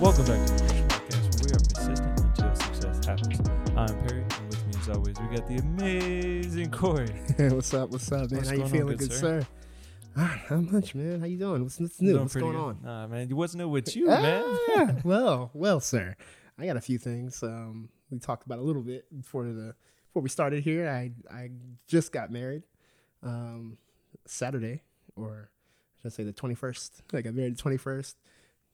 Welcome back to the Push Podcast, where we are persistent until success happens. I'm Perry, and with me, as always, we got the amazing Corey. what's up? What's up, man? What's How you on, feeling, good sir? sir? Ah, not much, man. How you doing? What's, what's new? Doing What's going good. on? Nah, man, what's new with you, man? Ah, well, well, sir. I got a few things. Um, we talked about a little bit before the before we started here. I I just got married, um, Saturday, or should I say the twenty first? Like I got married the twenty first.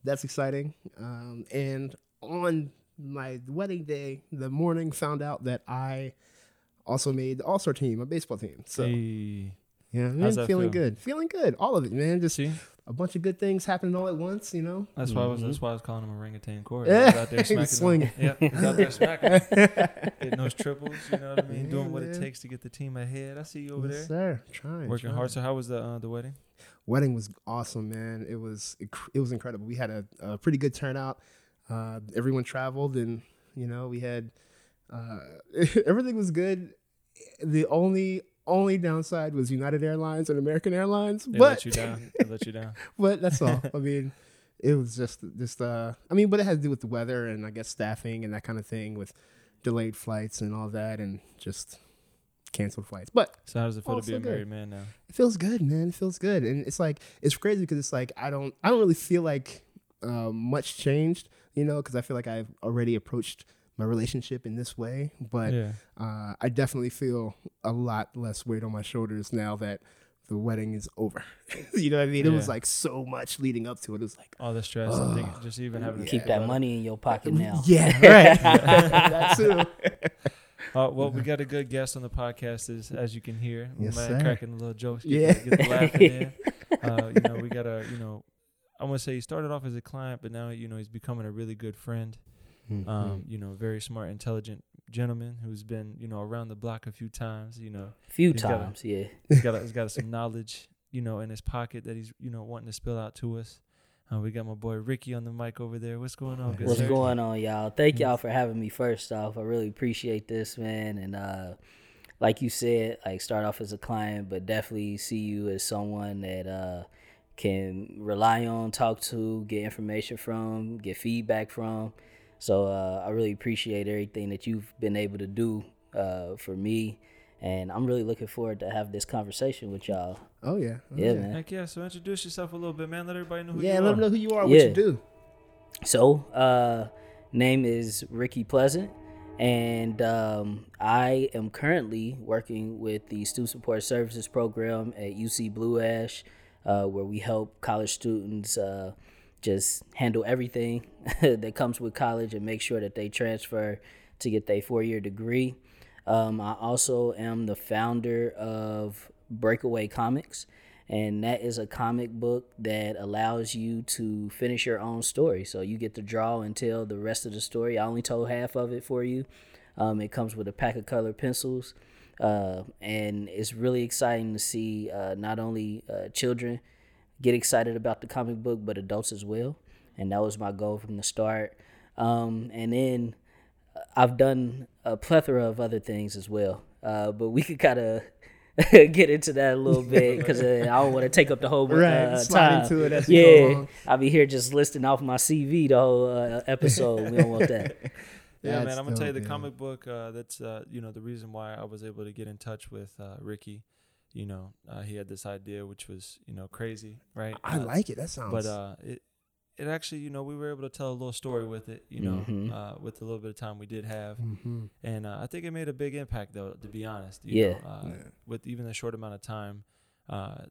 That's exciting. Um, and on my wedding day, the morning, found out that I also made the All Star team, a baseball team. So hey, yeah, man, feeling feel? good, feeling good. All of it, man. Just see, a bunch of good things happening all at once. You know. that's why I was that's why I was calling him orangutan Corey. Yeah, He's out there he smacking, was swinging. them. Yeah, he's out there smacking, hitting those triples. You know what I mean? Yeah, Doing what it takes to get the team ahead. I see you over Yes, there, sir. Trying, working trying. hard. So, how was the uh, the wedding? Wedding was awesome, man. It was inc- it was incredible. We had a, a pretty good turnout. Uh, everyone traveled, and you know we had uh, everything was good. The only only downside was United Airlines and American Airlines, They but let you down. They let you down. but that's all. I mean, it was just just uh I mean, but it had to do with the weather and I guess staffing and that kind of thing with delayed flights and all that and just canceled flights. But So, how does it feel Oh, to be a good. married man now? it feels good, man. It feels good. And it's like it's crazy because it's like I don't I don't really feel like uh, much changed, you know, because I feel like I've already approached my relationship in this way, but yeah. uh, I definitely feel a lot less weight on my shoulders now that the wedding is over. you know what I mean? It was like so much leading up to it. It was like All the stress, and think, just even having to Keep that about it. money in your pocket now. Yeah, right. that too. Uh, well, we got a good guest on the podcast, as as you can hear. Yes, man sir. cracking a little jokes, get, Yeah. get the laughing in. Uh, you know, we got a, you know, I want to say he started off as a client, but now you know he's becoming a really good friend. Mm-hmm. Um, you know, very smart, intelligent gentleman who's been, you know, around the block a few times. You know, few He's got times, yeah. he's got a, he's got some knowledge, you know, in his pocket that he's, you know, wanting to spill out to us. Uh, we got my boy Ricky on the mic over there. What's going on? Good What's sir? going on, y'all? Thank y'all for having me first off. I really appreciate this, man. And uh like you said, like start off as a client, but definitely see you as someone that uh can rely on, talk to, get information from, get feedback from. So uh I really appreciate everything that you've been able to do uh for me. And I'm really looking forward to have this conversation with y'all. Oh yeah. Oh, Yeah, man. Heck yeah! So introduce yourself a little bit, man. Let everybody know who Yeah, you let are. them know who you are, what you do. So, uh, name is Ricky Pleasant, and um, I am currently working with the Student Support Services Program at UC Blue Ash, uh, where we help college students uh, just handle everything that comes with college and make sure that they transfer to get their four year degree. Um, I also am the founder of Breakaway Comics, and that is a comic book that allows you to finish your own story. So you get to draw and tell the rest of the story. I only told half of it for you. Um, it comes with a pack of color pencils, uh, and it's really exciting to see uh, not only uh, children get excited about the comic book, but adults as well. And that was my goal from the start. Um, and then I've done a plethora of other things as well. Uh, but we could kind of get into that a little bit because uh, I don't want to take up the whole Right, uh, slide time. into it as yeah. I'll be here just listing off my CV the whole uh, episode. we don't want that. Yeah, That's man. I'm gonna tell you the man. comic book. Uh, that's uh, you know the reason why I was able to get in touch with uh, Ricky. You know, uh, he had this idea which was you know crazy, right? I Uh, like it. That sounds. But uh, it it actually you know we were able to tell a little story with it. You know, Mhm. uh, with the little bit of time we did have, Mhm. and uh, I think it made a big impact though. To be honest, you Yeah. know, uh, Yeah. with even a short amount of time, uh,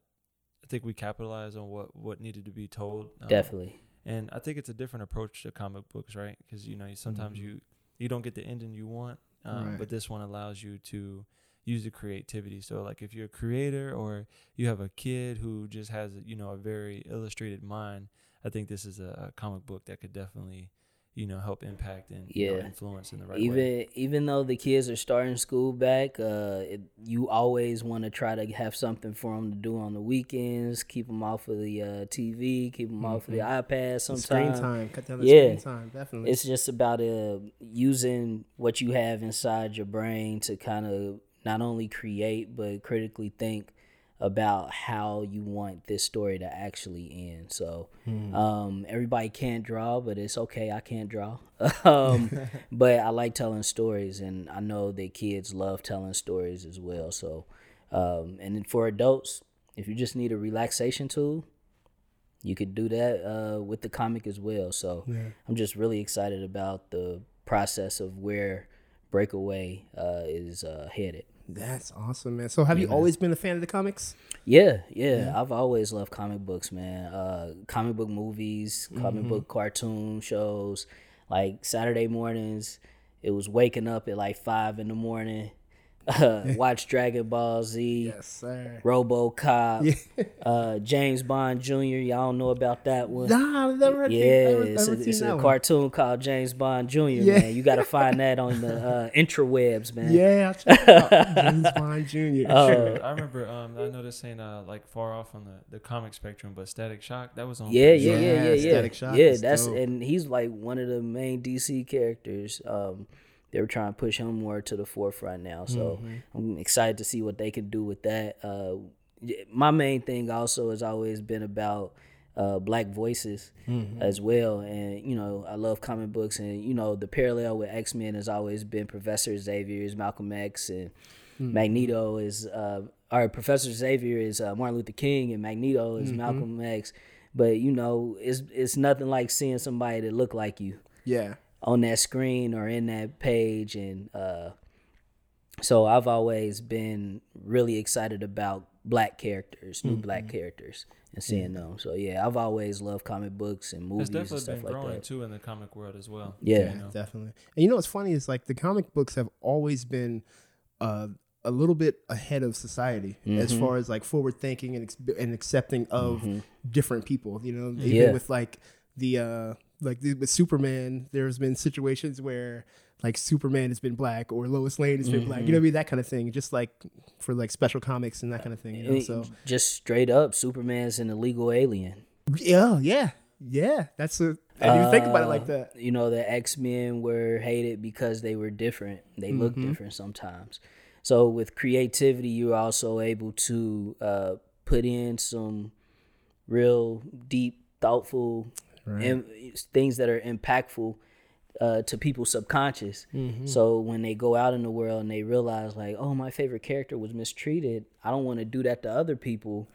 I think we capitalized on what what needed to be told. Um, Definitely. and I think it's a different approach to comic books, right? Because you know sometimes Mhm. you you don't get the ending you want, um, Right. but this one allows you to use the creativity. So like if you're a creator or you have a kid who just has you know a very illustrated mind, I think this is a, a comic book that could definitely you know help impact and you know, influence in the right even way. even though the kids are starting school back, uh, it, you always want to try to have something for them to do on the weekends. Keep them off of the uh, TV. Keep them off of the iPad. Sometimes screen time. Cut down the Yeah. screen time. Definitely. it's just about uh, using what you have inside your brain to kind of not only create but critically think about how you want this story to actually end. So um, everybody can't draw, but it's okay. I can't draw. um, but I like telling stories, and I know that kids love telling stories as well. So, um, and then for adults, if you just need a relaxation tool, you could do that uh, with the comic as well. So I'm just really excited about the process of where Breakaway uh, is uh, headed. That's awesome, man. So, have you always been a fan of the comics? Yeah, yeah, I've always loved comic books, man. Uh, comic book movies, comic Mm-hmm. book cartoon shows. Like Saturday mornings, it was waking up at like five in the morning, uh, watch Dragon Ball Z, Yes, sir. RoboCop, uh, James Bond Jr. Y'all don't know about that one. Nah, I've never, Yeah, never, it's, never a, seen it's that a one. cartoon called James Bond Jr. Yeah. Man, you got to find that on the uh, intrawebs, man. Yeah, I'll check out. James Bond Jr. Uh, I remember. Um, I know this ain't uh like far off on the, the comic spectrum, but Static Shock that was on. Yeah, yeah, yeah, Yeah, yeah, yeah. Static Shock yeah, that's dope. and he's like one of the main DC characters. Um, they were trying to push him more to the forefront now, so Mm-hmm. I'm excited to see what they can do with that. Uh, my main thing also has always been about uh, black voices Mm-hmm. as well, and you know I love comic books, and you know the parallel with X Men has always been Professor Xavier's Malcolm X and Mm-hmm. Magneto is uh or Professor Xavier is uh, Martin Luther King and Magneto is Malcolm X. But you know, it's it's nothing like seeing somebody that look like you Yeah. On that screen or in that page and uh so I've always been really excited about black characters, new black characters and seeing them. So yeah, I've always loved comic books and movies It's and definitely stuff been like growing that. too in the comic world as well. Yeah. you know? Definitely. And you know what's funny is like the comic books have always been uh, a little bit ahead of society as Mm-hmm. far as like forward thinking and ex- and accepting of different people. You know, even Yeah. with like the uh, like with Superman, there's been situations where like Superman has been black or Lois Lane has been black. You know what I mean? That kind of thing. Just like for like special comics and that kind of thing. You know? So just straight up, Superman's an illegal alien. yeah, yeah, yeah. That's a. I didn't even think about it like that. you know the x-men were hated because they were different they look Mm-hmm. different sometimes so with creativity you're also able to uh, put in some real deep thoughtful im- things that are impactful uh, to people's subconscious Mm-hmm. so when they go out in the world and they realize like oh my favorite character was mistreated i don't want to do that to other people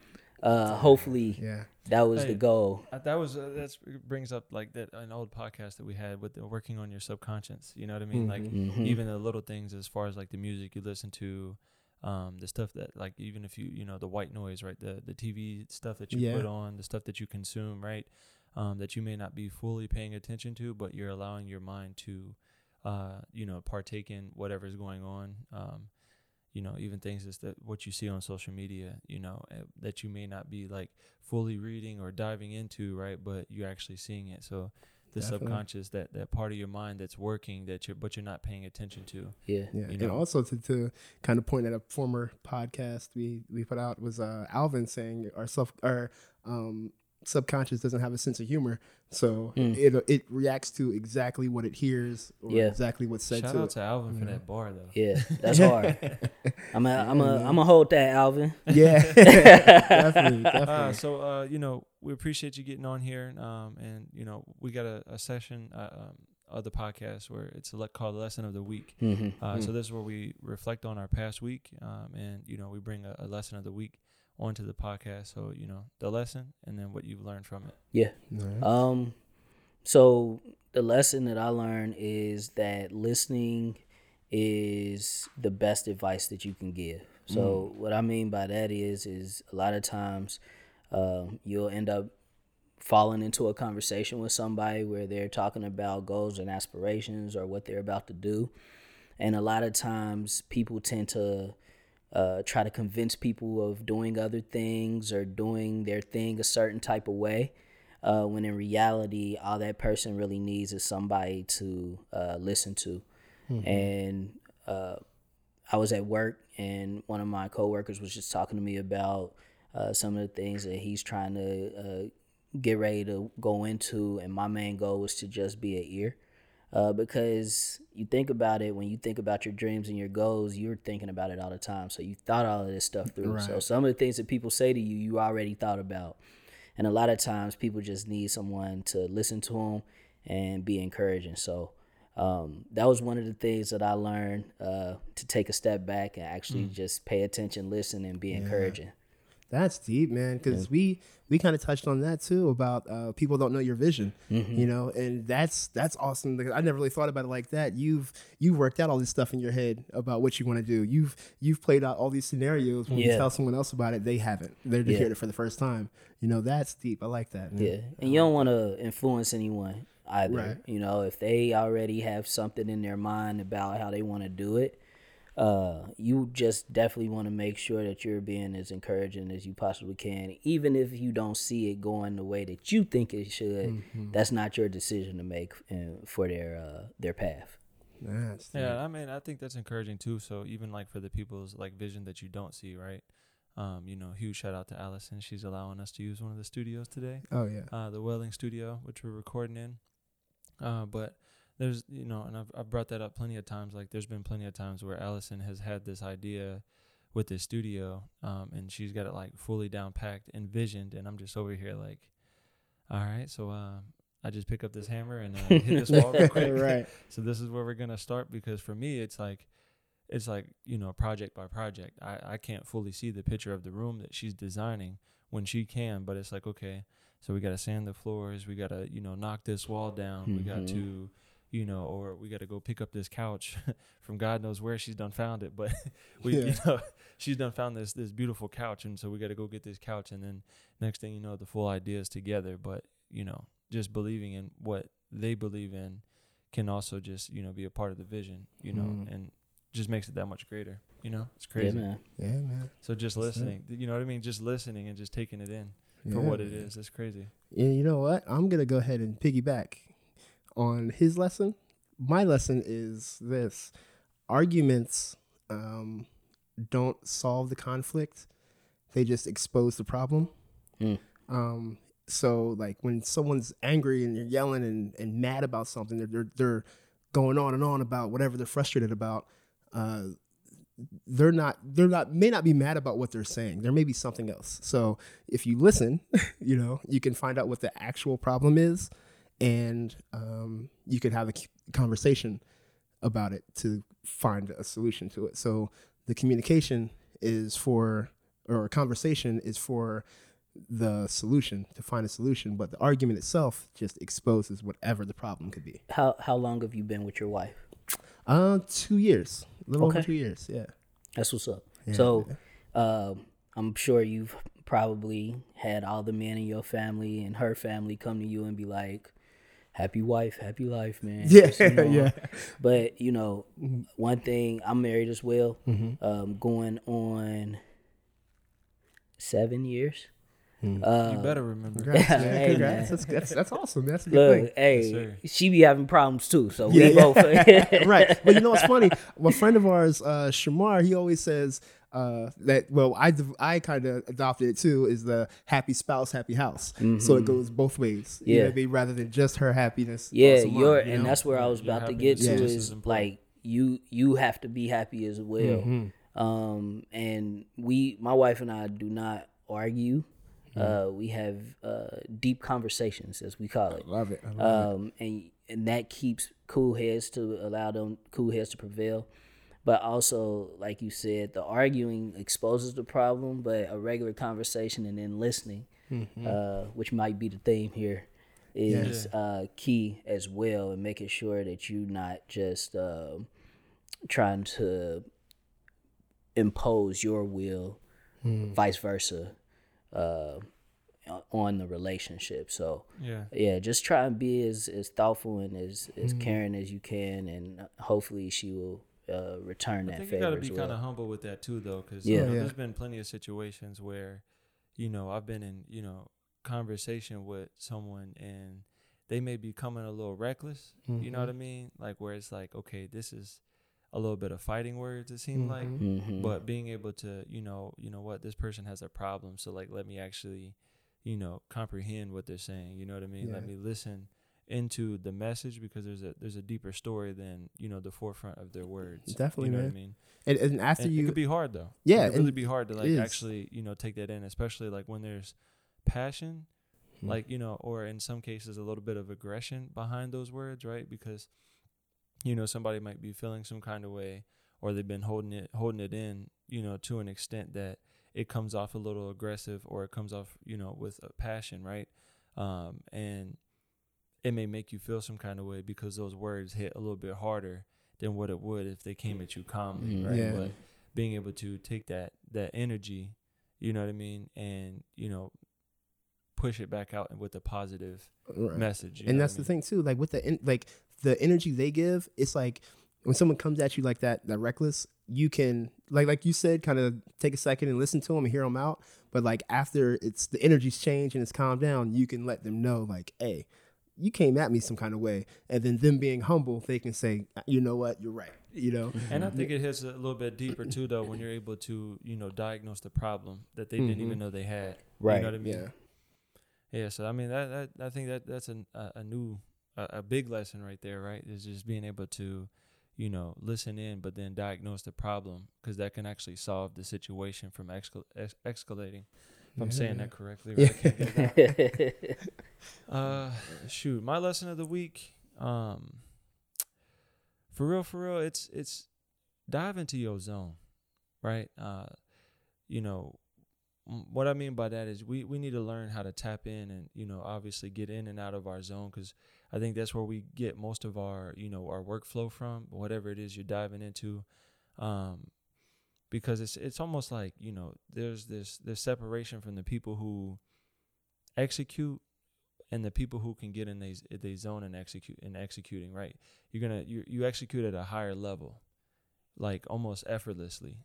uh, hopefully Yeah. that was Hey, the goal Uh, that was uh, that's brings up like that an old podcast that we had with the, working on your subconscious. You know what I mean? Like Mm-hmm. even the little things as far as like the music you listen to, um, the stuff that like even if you you know the white noise, right? The the TV stuff that you Yeah. put on, the stuff that you consume, right? Um, that you may not be fully paying attention to, but you're allowing your mind to, uh, you know, partake in whatever's going on. Um, you know, even things is that what you see on social media, you know, eh, that you may not be like fully reading or diving into, right? But you're actually seeing it. So the Definitely. subconscious, that that part of your mind that's working, that you're but you're not paying attention to. yeah Yeah, you and also to, to kind of point at a former podcast we we put out was uh, Alvin saying our self our um, subconscious doesn't have a sense of humor, so it it reacts to exactly what it hears or Mm. Yeah. exactly what's said Shout to out it. to Alvin for that bar though. Yeah, that's hard. I'm a, I'm a, I'm a hold that, Alvin. Yeah, definitely, definitely. Uh, so uh, you know, we appreciate you getting on here, um, and you know, we got a, a session uh, um, of the podcast where it's a le- called lesson of the week. Mm-hmm. Uh, So this is where we reflect on our past week, um, and you know, we bring a, a lesson of the week onto the podcast. So you know, the lesson and then what you've learned from it. Yeah. Alright. Um, so the lesson that I learned is that listening is the best advice that you can give. So what I mean by that is, is a lot of times, um, you'll end up falling into a conversation with somebody where they're talking about goals and aspirations or what they're about to do, and a lot of times people tend to uh, try to convince people of doing other things or doing their thing a certain type of way. Uh, when in reality, all that person really needs is somebody to uh, listen to. And uh, I was at work, and one of my coworkers was just talking to me about uh, some of the things that he's trying to uh, get ready to go into. And my main goal was to just be an ear. Uh, because you think about it when you think about your dreams and your goals, you're thinking about it all the time. So you thought all of this stuff through. So some of the things that people say to you, you already thought about. And a lot of times, people just need someone to listen to them and be encouraging. So um, that was one of the things that I learned uh, to take a step back and actually just pay attention, listen, and be encouraging. That's deep, man. Because we we kind of touched on that too about uh, people don't know your vision, Mm-hmm. you know, and that's that's awesome. Because I never really thought about it like that. You've you've worked out all this stuff in your head about what you want to do. You've you've played out all these scenarios. When you tell someone else about it, they haven't. They're just Yeah. hearing it for the first time. You know, that's deep. I like that. Man. Yeah, and you don't want to influence anyone either. Right. You know, if they already have something in their mind about how they want to do it, uh, you just definitely want to make sure that you're being as encouraging as you possibly can, even if you don't see it going the way that you think it should. Mm-hmm. That's not your decision to make uh, for their uh, their path. That's. Yeah, I mean, I think that's encouraging too. So even like for the people's like vision that you don't see, right? Um, you know, huge shout out to Allison. She's allowing us to use one of the studios today, Oh yeah. uh, the Welling Studio, which we're recording in. Uh, but there's, you know, and I've I've brought that up plenty of times. Like, there's been plenty of times where Allison has had this idea with this studio, um, and she's got it like fully down packed, envisioned, and I'm just over here like, all right, so uh, I just pick up this hammer and uh, hit this wall real quick. right. So this is where we're gonna start because for me it's like it's like, you know, project by project. I, I can't fully see the picture of the room that she's designing when she can, but it's like, okay, so we gotta sand the floors, we gotta, you know, knock this wall down, we got Mhm. to you know, or we got to go pick up this couch from God knows where she's done found it, but we, you know, she's done found this this beautiful couch, and so we got to go get this couch, and then next thing you know, the full idea is together. But you know, just believing in what they believe in can also just you know be a part of the vision, you know, Mm. and just makes it that much greater. You know, it's crazy. Yeah, crazy. man. Yeah, man. so just That's it. listening, you know what I mean? Just listening and just taking it in Yeah, for what it is. man. is. It's crazy. Yeah, you know what? I'm gonna go ahead and piggyback on his lesson. My lesson is this: arguments um, don't solve the conflict; they just expose the problem. Mm. Um, so, like when someone's angry and you're yelling and, and mad about something, they're, they're they're going on and on about whatever they're frustrated about. Uh, they're not they're not may not be mad about what they're saying there may be something else so if you listen you know you can find out what the actual problem is and um, you could have a conversation about it to find a solution to it so the communication is for or conversation is for the solution to find a solution but the argument itself just exposes whatever the problem could be How how long have you been with your wife? uh two years a little over two years yeah That's what's up. Yeah. So, um, I'm sure you've probably had all the men in your family and her family come to you and be like, "Happy wife, happy life, man." yeah Just, you know, yeah But you know, one thing I'm married as well, Mhm. um, going on seven years. Mm. Uh, you better remember. Congrats, man. Hey, Congrats. man. That's, that's that's awesome. That's a good thing. Hey, sir. she be having problems too. So Yeah, we yeah. both right. But you know what's funny? A friend of ours, uh, Shamar, he always says uh, that. Well, I I kind of adopted it too. Is the happy spouse, happy house. So it goes both ways. You know Mm-hmm. Yeah. I mean? rather than just her happiness. Yeah, also your you and know? that's where I was Your about to get to is is like you you have to be happy as well. Mm-hmm. Um and we my wife and I do not argue. Mm-hmm. Uh we have uh deep conversations as we call it. love it. I love Um and and that keeps cool heads to allow them cool heads to prevail. But also, like you said, the arguing exposes the problem, but a regular conversation and then listening, Mm-hmm. uh, which might be the theme here, is uh, key as well, and making sure that you're not just um trying to impose your will, Mm. vice versa, uh, on the relationship. So Yeah. yeah, just try and be as, as thoughtful and as, Mm. as caring as you can, and hopefully she will uh, return I that think you favor got to be well. kind of humble with that too, though, because Yeah. you know, Oh, yeah. there's been plenty of situations where, you know, I've been in, you know, conversation with someone and they may be coming a little reckless. You know what I mean? Like where it's like, okay, this is a little bit of fighting words. It seemed like, Mhm. but being able to, you know, you know what, this person has a problem, so like let me actually, you know, comprehend what they're saying. You know what I mean? Let me listen into the message because there's a there's a deeper story than you know the forefront of their words. Definitely, you know man. what I mean. And, and after And you, it could be hard though. Yeah, it could really be hard to like actually you know take that in, especially like when there's passion, Hmm. like you know, or in some cases a little bit of aggression behind those words, right? Because you know somebody might be feeling some kind of way, or they've been holding it holding it in, you know, to an extent that it comes off a little aggressive, or it comes off you know with a passion, right? Um, and it may make you feel some kind of way because those words hit a little bit harder than what it would if they came at you calmly, Mm, right? yeah. But being able to take that that energy, you know what I mean, and you know, push it back out with a positive Right. message. and that's I the thing too. Like with the en- like the energy they give, it's like when someone comes at you like that, that reckless, you can like like you said, kind of take a second and listen to them and hear them out. But like after it's the energy's changed and it's calmed down, you can let them know like, hey, you came at me some kind of way, and then them being humble, they can say, you know what, you're right. You know. And I think it hits a little bit deeper too, though, when you're able to, you know, diagnose the problem that they didn't Mhm. even know they had. Right. You know what I mean? yeah, Yeah, so I mean that, that I think that that's an, a a new a, a big lesson right there, right? Is just being able to, you know, listen in, but then diagnose the problem because that can actually solve the situation from excal- ex- escalating. If I'm saying that correctly, right? I can't get it out. Uh, shoot, my lesson of the week. Um, for real, for real, it's it's dive into your zone, right? Uh, you know, what I mean by that is we we need to learn how to tap in and you know obviously get in and out of our zone because I think that's where we get most of our you know our workflow from, whatever it is you're diving into. Um, because it's it's almost like you know there's this there's separation from the people who execute and the people who can get in they they zone and execute and executing right? You're gonna you you execute at a higher level like almost effortlessly.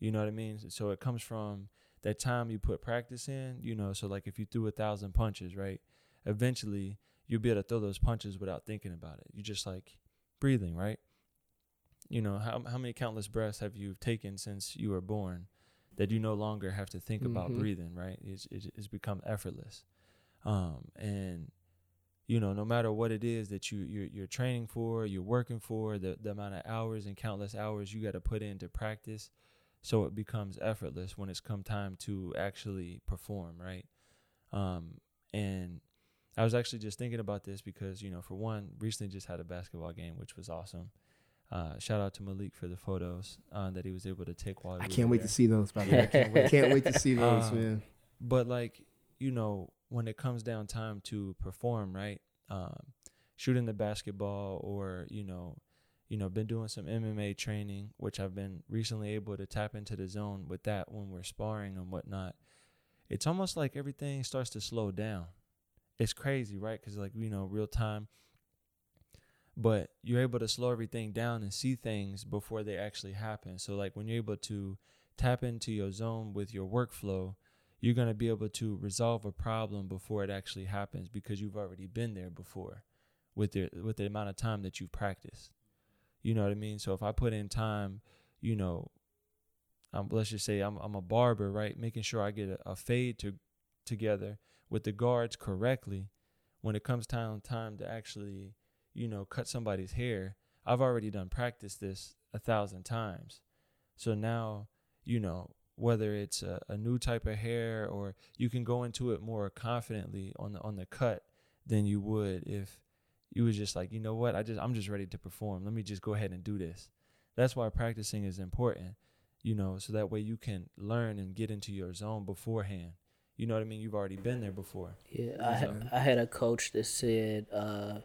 You know what i mean? So it comes from that time you put practice in you know so like if you threw a thousand punches right? Eventually you'll be able to throw those punches without thinking about it. You're just like breathing right? You know how how many countless breaths have you taken since you were born that you no longer have to think about Mhm. breathing right? It's, it's it's become effortless. Um and you know no matter what it is that you you're, you're training for you're working for the, the amount of hours and countless hours you got to put into practice so it becomes effortless when it's come time to actually perform right? Um and i was actually just thinking about this because you know for one recently just had a basketball game which was awesome uh, shout out to Malik for the photos uh, that he was able to take while I was can't wait there. to see those. By the way, I can't wait, can't wait to see those, Um, man. but like you know when it comes down time to perform right um shooting the basketball or you know you know been doing some mma training which i've been recently able to tap into the zone with that when we're sparring and whatnot it's almost like everything starts to slow down it's crazy right because like you know real time but you're able to slow everything down and see things before they actually happen so like when you're able to tap into your zone with your workflow you're to be able to resolve a problem before it actually happens because you've already been there before with the with the amount of time that you've practiced. You know what I mean? So if I put in time, you know, um, let's just say I'm I'm a barber, right? Making sure I get a, a fade to together with the guards correctly. When it comes time time to actually, you know, cut somebody's hair, I've already done practice this a thousand times. So now, you know, whether it's a, a new type of hair or you can go into it more confidently on the on the cut than you would if you was just like, you know what, I just I'm just ready to perform. Let me just go ahead and do this. That's why practicing is important, you know, so that way you can learn and get into your zone beforehand. You know what I mean? You've already been there before. Yeah, I had, I had a coach that said, uh,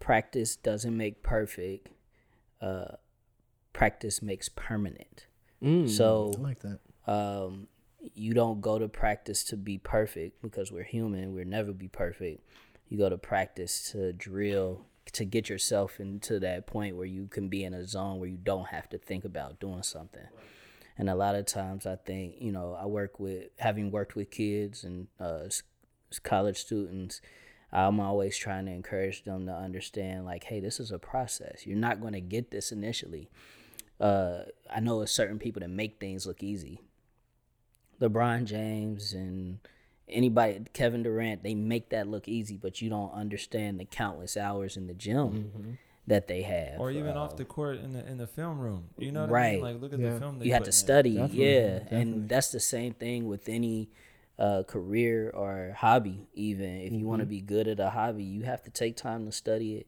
"Practice doesn't make perfect. Uh, practice makes permanent." Mm, so- I like that. Um, you don't go to practice to be perfect because we're human. We'll never be perfect. You go to practice to drill to get yourself into that point where you can be in a zone where you don't have to think about doing something. And a lot of times, I think you know, I work with having worked with kids and uh, college students. I'm always trying to encourage them to understand, like, hey, this is a process. You're not going to get this initially. Uh, I know it's certain people that make things look easy. LeBron James and anybody Kevin Durant, they make that look easy, but you don't understand the countless hours in the gym that they have. or even Uh, off the court in the in the film room. You know what I Right. mean? Like look at Yeah. the film. They you have to study, Definitely, yeah, definitely. and that's the same thing with any uh, career or hobby. Even if you want to Mm-hmm. be good at a hobby, you have to take time to study it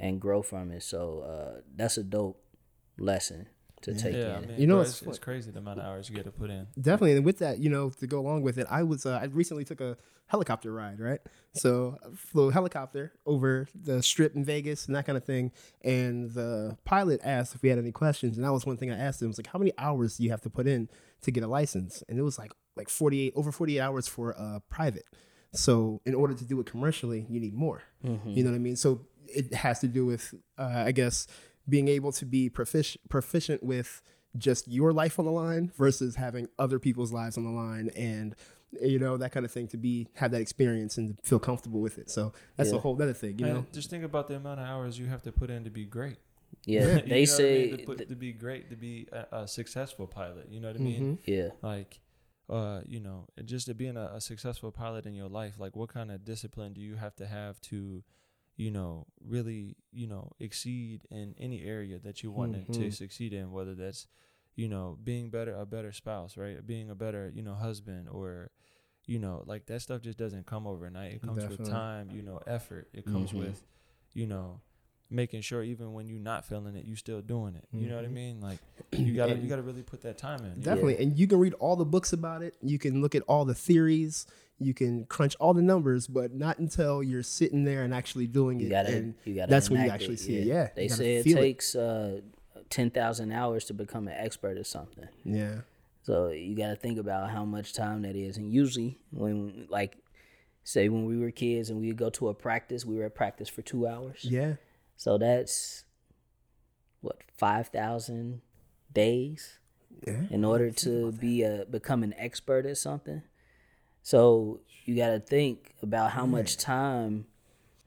and grow from it. So uh, that's a dope lesson to take Yeah, I in. mean, You know, bro, it's it's, it's crazy the amount of hours you get to put in. Definitely, and with that, you know, to go along with it, I was uh, I recently took a helicopter ride, right? So I flew a helicopter over the strip in Vegas and that kind of thing. And the pilot asked if we had any questions, and that was one thing I asked him. Was like, how many hours do you have to put in to get a license? And it was like like forty eight over forty eight hours for a private. So in order to do it commercially, you need more. You know what I mean? So it has to do with, uh, I guess, being able to be proficient proficient with just your life on the line versus having other people's lives on the line and you know that kind of thing to be have that experience and feel comfortable with it so that's a whole other thing you And know just think about the amount of hours you have to put in to be great. Yeah, they what I mean? say, to, put, th- to be great, to be a, a successful pilot. You know what I mean? Mhm. yeah, Like, uh, you know, just to being a, a successful pilot in your life, like, what kind of discipline do you have to have to, you know, really, you know, exceed in any area that you want to Mhm. succeed in, whether that's, you know, being better, a better spouse, right? Being a better, you know, husband or, you know, like that stuff just doesn't come overnight. It comes with time, you know, effort. It comes Mhm. with, you know, making sure even when you're not feeling it, you're still doing it. You know what I Mhm. mean? Like you gotta you gotta really put that time in. you know? definitely and you can read all the books about it you can look at all the theories you can crunch all the numbers but not until you're sitting there and actually doing you it gotta, and you gotta. that's when you actually it, see it. Yeah, they say it feel it. takes uh, ten thousand hours to become an expert at something. yeah So you got to think about how much time that is. And usually, when like say when we were kids and we would go to a practice, we were at practice for two hours. yeah So that's what five thousand days yeah in order to be a become an expert at something. So you got to think about how much time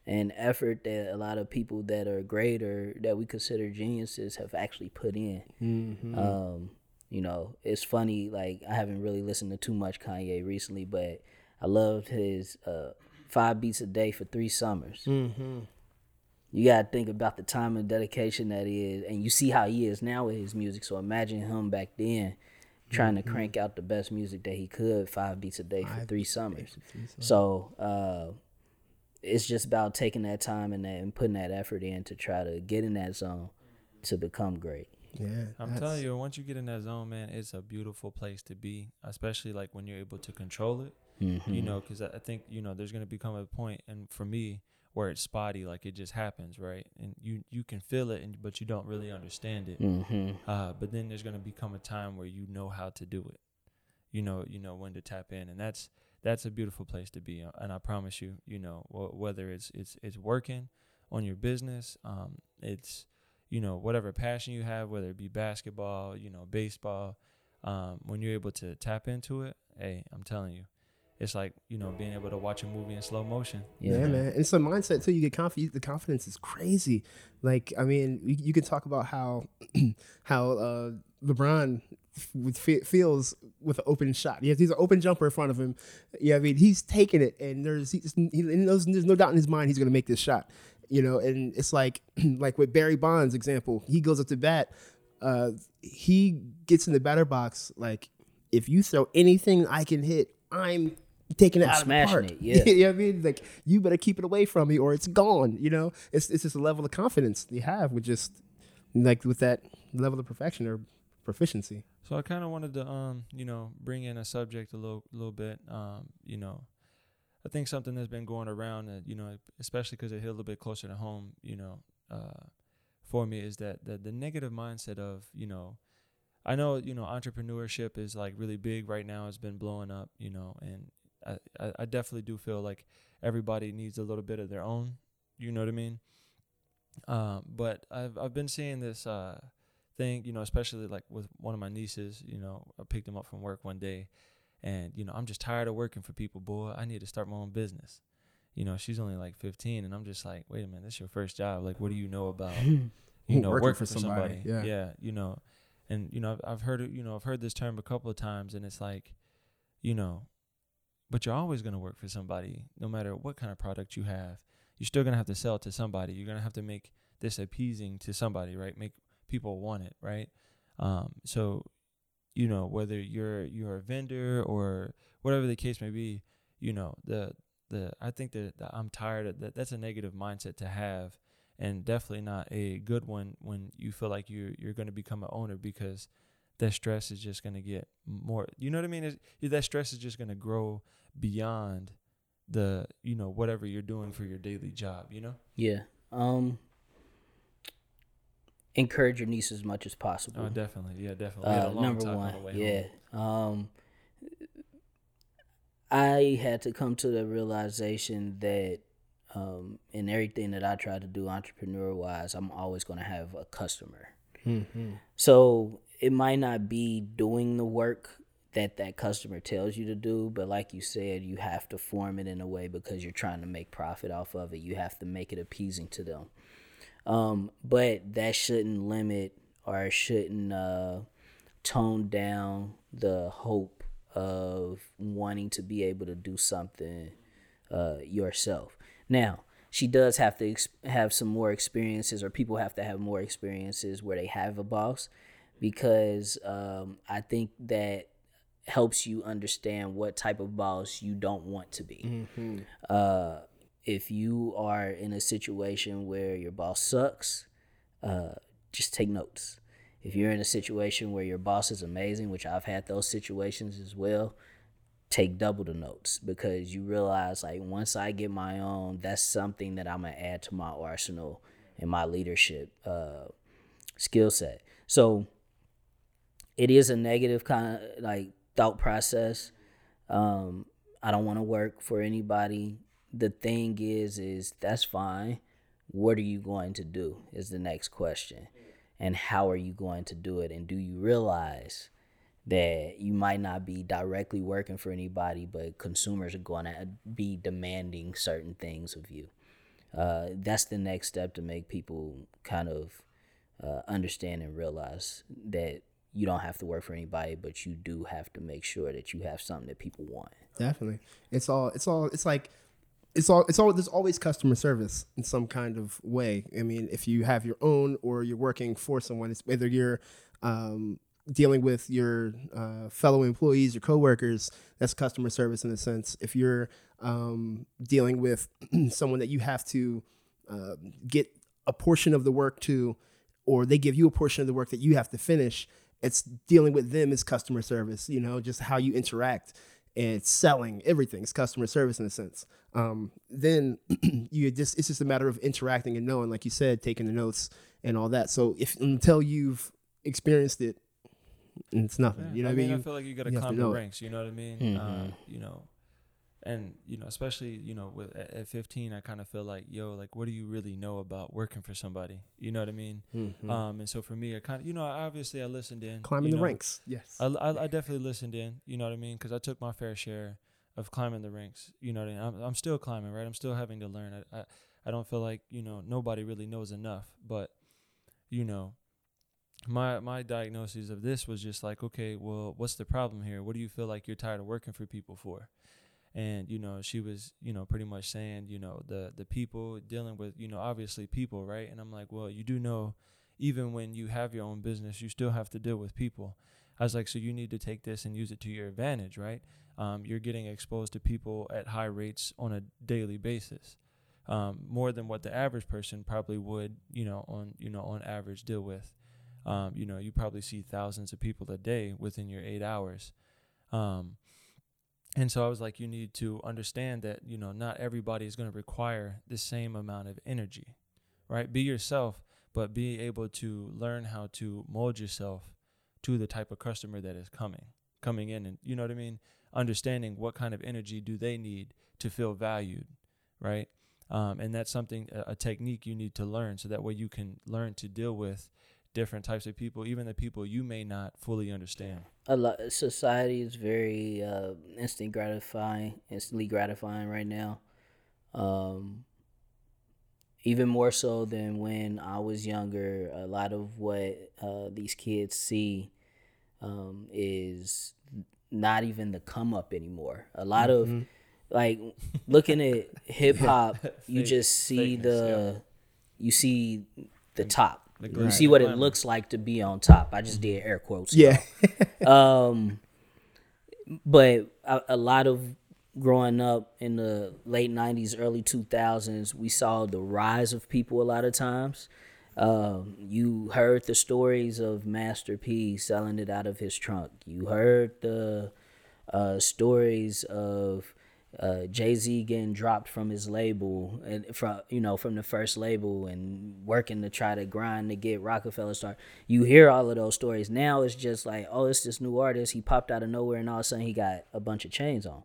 and effort that a lot of people that are great or that we consider geniuses have actually put in. Mhm. Um, you know, it's funny. Like I haven't really listened to too much Kanye recently, but I loved his uh, five beats a day for three summers. Mhm. You gotta think about the time and dedication that is, and you see how he is now with his music. So imagine him back then trying to crank out the best music that he could, five beats a day for Five three beats a day summers. for three summers. So uh, it's just about taking that time and, that, and putting that effort in to try to get in that zone to become great. yeah I'm telling you, once you get in that zone, man, it's a beautiful place to be, especially like when you're able to control it. Mm-hmm. You know, because I I think you know there's gonna become a point, and for me, where it's spotty, like it just happens, right? And you you can feel it, and but you don't really understand it. Mm-hmm. Uh, but then there's gonna become a time where you know how to do it. You know, you know when to tap in, and that's that's a beautiful place to be. uh, And I promise you, you know, wh- whether it's it's it's working on your business, um, it's you know whatever passion you have, whether it be basketball, you know, baseball. Um, when you're able to tap into it, hey, I'm telling you, it's like you know being able to watch a movie in slow motion. Yeah, Yeah. man. And it's a mindset too. You get confidence. The confidence is crazy. Like, I mean, you, you can talk about how how uh, LeBron with fe- feels with an open shot. He has he's an open jumper in front of him. Yeah, I mean, he's taking it, and there's he's, he knows there's no doubt in his mind he's going to make this shot. You know, and it's like like with Barry Bonds example, he goes up to bat. Uh, he gets in the batter box like, if you throw anything I can hit, I'm taking it I'm out of the smashing park. it, yeah. you know what I mean? Like you better keep it away from me or it's gone. You know, it's it's just a level of confidence you have with just like with that level of perfection or proficiency. So I kind of wanted to, um, you know, bring in a subject a little, little bit. Um, you know, I think something that's been going around, uh, you know, especially because it hit a little bit closer to home, you know, uh, for me is that the the negative mindset of, you know, I know, you know, entrepreneurship is like really big right now. It's been blowing up, you know, and I, I, definitely do feel like everybody needs a little bit of their own. You know what I mean? Um, but I've I've been seeing this uh thing, you know, especially like with one of my nieces, you know, I picked him up from work one day and, you know, I'm just tired of working for people, boy. I need to start my own business. You know, she's only like 15 and I'm just like, wait a minute, this is your first job. Like, what do you know about, you know, Working working, for for somebody, somebody? yeah. Yeah. You know, and, you know, I've, I've heard it, you know, I've heard this term a couple of times and it's like, you know, but you're always going to work for somebody no matter what kind of product you have. You're still going to have to sell it to somebody. You're going to have to make this appeasing to somebody right? Make people want it right? Um, so you know whether you're you're a vendor or whatever the case may be you know the the i think that, that i'm tired of that that's a negative mindset to have and definitely not a good one when you feel like you're you're going to become an owner because that stress is just going to get more you know what i mean it's, that stress is just going to grow beyond the you know whatever you're doing for your daily job you know Yeah. Um encourage your niece as much as possible. oh definitely yeah definitely We had a Uh, number talk on one, yeah. home. Um, I had to come to the realization that um, in everything that I try to do entrepreneur wise, I'm always going to have a customer. Mm-hmm. So it might not be doing the work that that customer tells you to do, but like you said, you have to form it in a way because you're trying to make profit off of it. You have to make it appeasing to them. Um, but that shouldn't limit or shouldn't uh, tone down the hope of wanting to be able to do something uh, yourself. Now, she does have to ex- have some more experiences, or people have to have more experiences where they have a boss, because um, I think that helps you understand what type of boss you don't want to be. Uh, if you are in a situation where your boss sucks, uh, just take notes. If you're in a situation where your boss is amazing, which I've had those situations as well, take double the notes because you realize like once I get my own, that's something that I'm gonna add to my arsenal and my leadership uh, skill set. So it is a negative kind of like thought process. Um, I don't want to work for anybody. The thing is, is that's fine. What are you going to do? Is the next question, and how are you going to do it? And do you realize that you might not be directly working for anybody, but consumers are going to be demanding certain things of you? Uh, that's the next step to make people kind of uh, understand and realize that you don't have to work for anybody, but you do have to make sure that you have something that people want. Definitely. It's all it's all it's like it's all it's all there's always customer service in some kind of way. I mean, if you have your own or you're working for someone, it's whether you're um, dealing with your uh, fellow employees, your coworkers, that's customer service in a sense. If you're um, dealing with someone that you have to uh, get a portion of the work to, or they give you a portion of the work that you have to finish, it's dealing with them is customer service. You know, just how you interact and selling everything is customer service in a sense. Um, then you just it's just a matter of interacting and knowing, like you said, taking the notes and all that. So if until you've experienced it, it's nothing. Yeah, You know I what I mean, mean? I feel like you got to you have climb the ranks. You know what I mean? Mhm. Uh, you know, and you know, especially you know, with at, at 15, I kind of feel like, yo, like, what do you really know about working for somebody? You know what I mean? Mhm. Um, and so for me, I kind of, you know, obviously I listened in. Climbing the know, ranks. Yes. I, I, I definitely listened in. You know what I mean? Because I took my fair share of climbing the ranks. You know what I mean? I'm, I'm still climbing, right? I'm still having to learn. I, I, I don't feel like you know nobody really knows enough, but you know, my my diagnosis of this was just like, okay, well, what's the problem here? What do you feel like you're tired of working for people for? And you know, she was, you know, pretty much saying, you know, the the people dealing with, you know, obviously people, right? And I'm like, well, you do know, even when you have your own business, you still have to deal with people. I was like, so you need to take this and use it to your advantage, right? Um, you're getting exposed to people at high rates on a daily basis, um, more than what the average person probably would, you know, on you know on average deal with. Um, you know, you probably see thousands of people a day within your eight hours. Um, and so I was like, you need to understand that, you know, not everybody is going to require the same amount of energy, right? Be yourself, but be able to learn how to mold yourself to the type of customer that is coming, coming in. And you know what I mean? Understanding what kind of energy do they need to feel valued, right? Um, and that's something, a, a technique you need to learn so that way you can learn to deal with different types of people, even the people you may not fully understand. A lot society is very uh, instant gratifying, instantly gratifying right now. Um, even more so than when I was younger. A lot of what uh, these kids see um, is not even the come up anymore. A lot of like looking at hip hop, you just see fakeness, the you see the top. The You glamour. see what it looks like to be on top. I just did air quotes. Yeah. Um, but a, a lot of growing up in the late '90s, early 2000s, we saw the rise of people. A lot of times, um, you heard the stories of Master P selling it out of his trunk. You heard the uh, stories of uh, Jay Z getting dropped from his label and from you know from the first label and working to try to grind to get Roc-A-Fella start. You hear all of those stories. Now it's just like, oh, it's this new artist. He popped out of nowhere, and all of a sudden he got a bunch of chains on.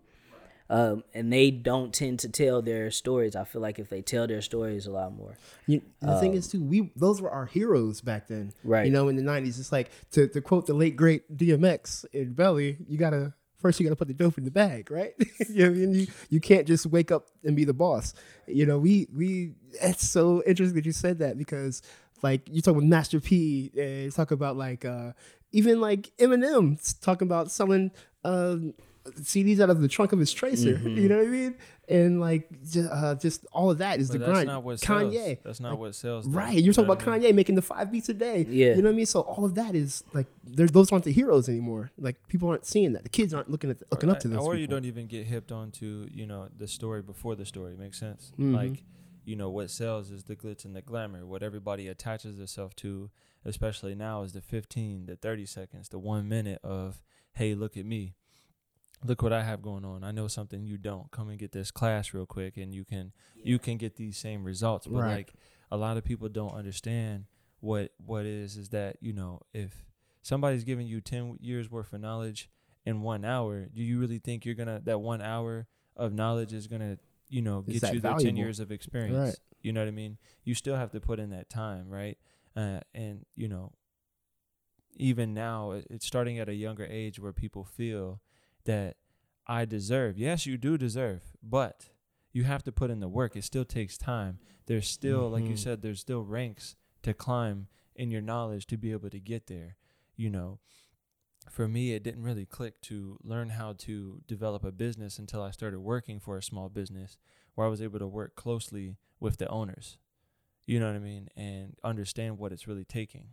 Um, and they don't tend to tell their stories. I feel like if they tell their stories a lot more. You, the thing is too, we those were our heroes back then. Um, Right. You know, in the nineties, it's like to, to quote the late great DMX in Belly, you gotta first you gotta put the dope in the bag, right? you, know, you you can't just wake up and be the boss. You know, we we it's so interesting that you said that because like you talk with Master P and you talk about like uh even like Eminem talking about selling um CDs out of the trunk of his tracer. Mm-hmm. You know what I mean? And like just, uh, just all of that is But the that's grind. not what sells. Kanye. That's not what sells. though. Right. You're talking know about I mean? Kanye making the five beats a day. Yeah. You know what I mean? So all of that is like those aren't the heroes anymore. Like people aren't seeing that. The kids aren't looking at looking up to those. Or you don't even get hipped onto, you know, the story before the story. Makes sense. Mhm. Like, you know, what sells is the glitz and the glamour. What everybody attaches themselves to, especially now, is the 15, the 30 seconds, the one minute of, hey, look at me. Look what I have going on. I know something you don't. Come and get this class real quick, and you can you can get these same results. But Right. like a lot of people don't understand what what is is that you know if somebody's giving you 10 years worth of knowledge in one hour do you really think you're gonna that one hour of knowledge is gonna you know Is get you the 10 years of experience Right. you know what i mean you still have to put in that time right uh, and you know even now it's starting at a younger age where people feel that i deserve. Yes you do deserve but you have to put in the work. It still takes time. There's still like you Mhm. said there's still ranks to climb in your knowledge to be able to get there you know. For me it didn't really click to learn how to develop a business until i started working for a small business where i was able to work closely with the owners you know what i mean and understand what it's really taking.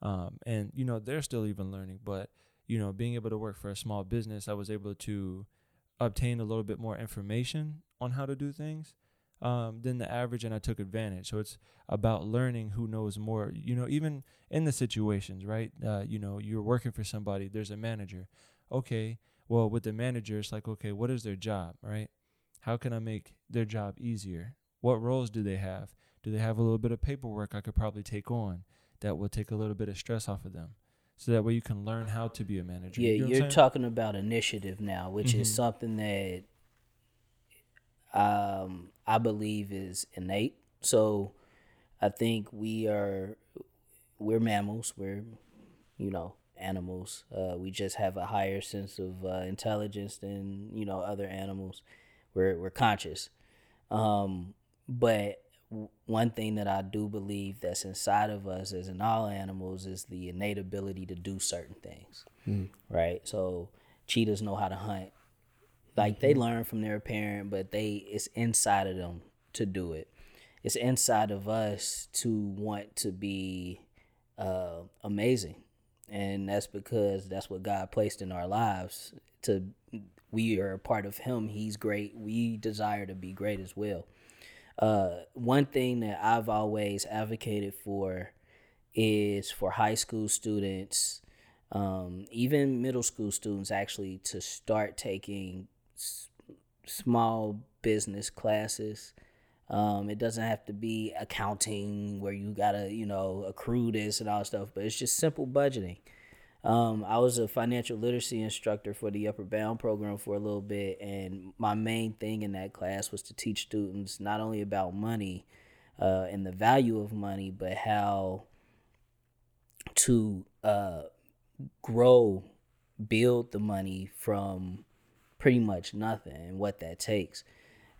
Um, and you know they're still even learning but you know being able to work for a small business i was able to obtain a little bit more information on how to do things um, than the average and i took advantage. So it's about learning who knows more you know even in the situations right? Uh, you know you're working for somebody there's a manager. Okay well with the manager it's like okay what is their job right? How can i make their job easier? What roles do they have? Do they have a little bit of paperwork i could probably take on that will take a little bit of stress off of them so that way you can learn how to be a manager Yeah, you know saying? talking about initiative now, which is Mhm. something that um, I believe is innate. So I think we are we're mammals. We're you know animals. Uh, we just have a higher sense of uh, intelligence than you know other animals. We're we're conscious. Um, but one thing that I do believe that's inside of us, as in all animals, is the innate ability to do certain things. Right. So cheetahs know how to hunt. Like they learn from their parent, but they it's inside of them to do it. It's inside of us to want to be uh, amazing, and that's because that's what God placed in our lives. To we are a part of Him. He's great. We desire to be great as well. Uh, one thing that I've always advocated for is for high school students, um, even middle school students, actually to start taking s- small business classes. Um, it doesn't have to be accounting where you gotta, you know, accrue this and all stuff, but it's just simple budgeting. Um, I was a financial literacy instructor for the Upward Bound program for a little bit, and my main thing in that class was to teach students not only about money uh, and the value of money, but how to uh, grow, build the money from pretty much nothing and what that takes.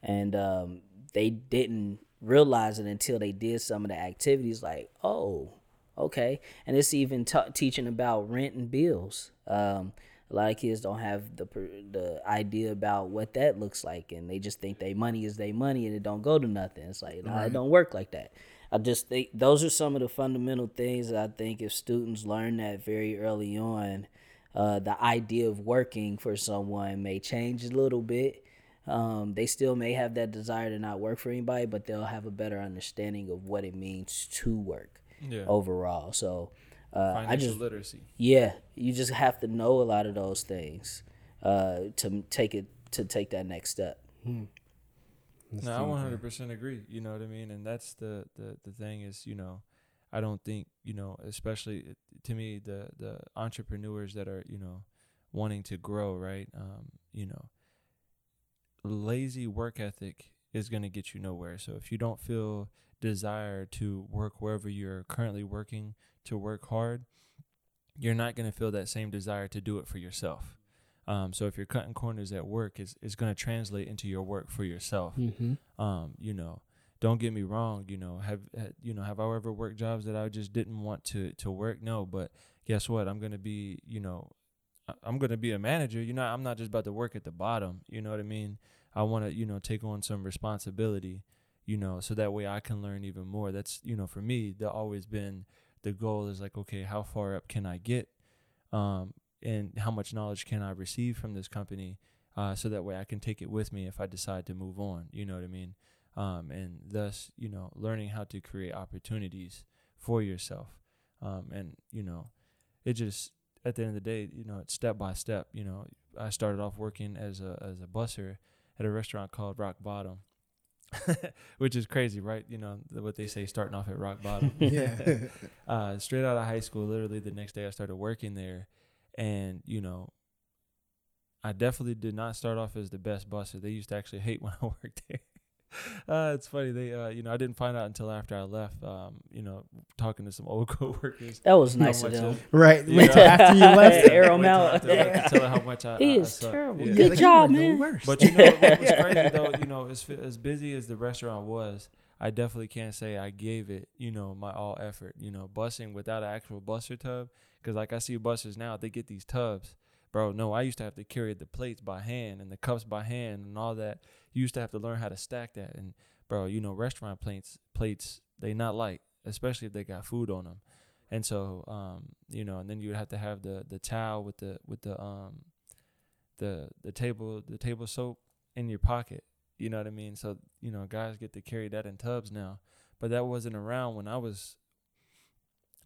And um, they didn't realize it until they did some of the activities like, oh, okay. And it's even ta teaching about rent and bills. Um, a lot of kids don't have the the idea about what that looks like, and they just think they money is their money, and it don't go to nothing. It's like nah, it don't work like that. I just think those are some of the fundamental things that I think if students learn that very early on, uh, the idea of working for someone may change a little bit. Um, they still may have that desire to not work for anybody, but they'll have a better understanding of what it means to work Yeah. overall. So uh, I just literacy. yeah, you just have to know a lot of those things uh, to take it to take that next step. No, I one hundred percent agree. You know what I mean, and that's the the the thing is, you know, I don't think you know, especially uh, to me, the the entrepreneurs that are you know wanting to grow, right? Um, you know, lazy work ethic is going to get you nowhere. So if you don't feel desire to work wherever you're currently working to work hard, you're not going to feel that same desire to do it for yourself. Um, so if you're cutting corners at work, is is going to translate into your work for yourself Mm-hmm. um, you know, don't get me wrong, you know, have ha- you know, have I ever worked jobs that I just didn't want to to work? No, but guess what? I'm gonna be, you know, I'm gonna be a manager. You know, I'm not just about to work at the bottom. You know what I mean? I want to, you know, take on some responsibility, you know, so that way I can learn even more. That's, you know, for me, that always been the goal is like, okay, how far up can I get? Um, and how much knowledge can I receive from this company? Uh, so that way I can take it with me if I decide to move on. You know what I mean? um, and thus you know learning how to create opportunities for yourself um, and you know it just at the end of the day you know it's step by step you know i started off working as a as a busser at a restaurant called rock bottom which is crazy right? You know what they say starting off at rock bottom. Yeah. uh, straight out of high school literally the next day i started working there and you know i definitely did not start off as the best busser. They used to actually hate when i worked there uh, it's funny they uh, you know i didn't find out until after i left um, you know talking to some old coworkers That was nice of them. right. Yeah. Wait till after you left. Hey, arrow 'em Wait till out. after I left to tell how much I, He I- I is suck. terrible. Yeah. Good like, job, you were the man. worst. But you know what was crazy though, you know, as as busy as the restaurant was, I definitely can't say I gave it, you know, my all effort. You know, busing without an actual buster tub, because like I see busters now, they get these tubs, bro. No, I used to have to carry the plates by hand and the cups by hand and all that. You used to have to learn how to stack that, and bro, you know, restaurant plates plates they not light, especially if they got food on them. And so, um, you know, and then you would have to have the the towel with the with the um the the table the table soap in your pocket. You know what I mean? So, you know, guys get to carry that in tubs now. But that wasn't around when I was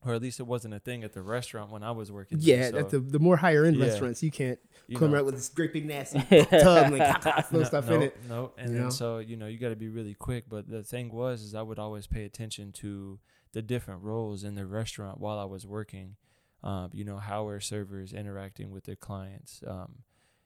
or at least it wasn't a thing at the restaurant when I was working. there. Yeah, So, at the the more higher end Yeah. restaurants, you can't you come know, out with this great big nasty tub and like, throw no, stuff no, in it. No, and you then so you know you got to be really quick. But the thing was, is I would always pay attention to the different roles in the restaurant while I was working. Um, you know, how are servers interacting with their clients? Um,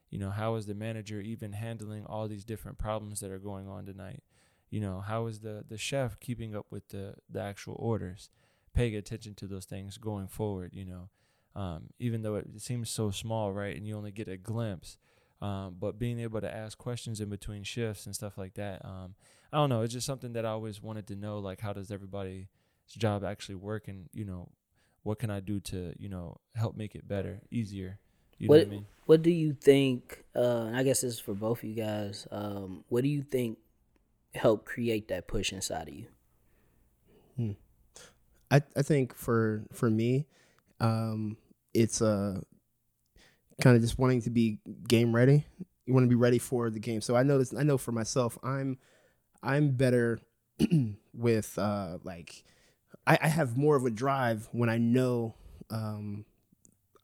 you know, how is the manager even handling all these different problems that are going on tonight? You know, how is the the chef keeping up with the the actual orders? Paying attention to those things going forward. You know, um, even though it seems so small, right, and you only get a glimpse um, but being able to ask questions in between shifts and stuff like that um, i don't know it's just something that i always wanted to know like how does everybody's job actually work and you know what can i do to you know help make it better easier you know what, What i mean What do you think? Uh, and I guess this is for both of you guys. Um, what do you think helped create that push inside of you? I, I think for for me, um, it's uh kind of just wanting to be game ready. You want to be ready for the game. So I know this. I know for myself, I'm I'm better with uh like I, I have more of a drive when I know um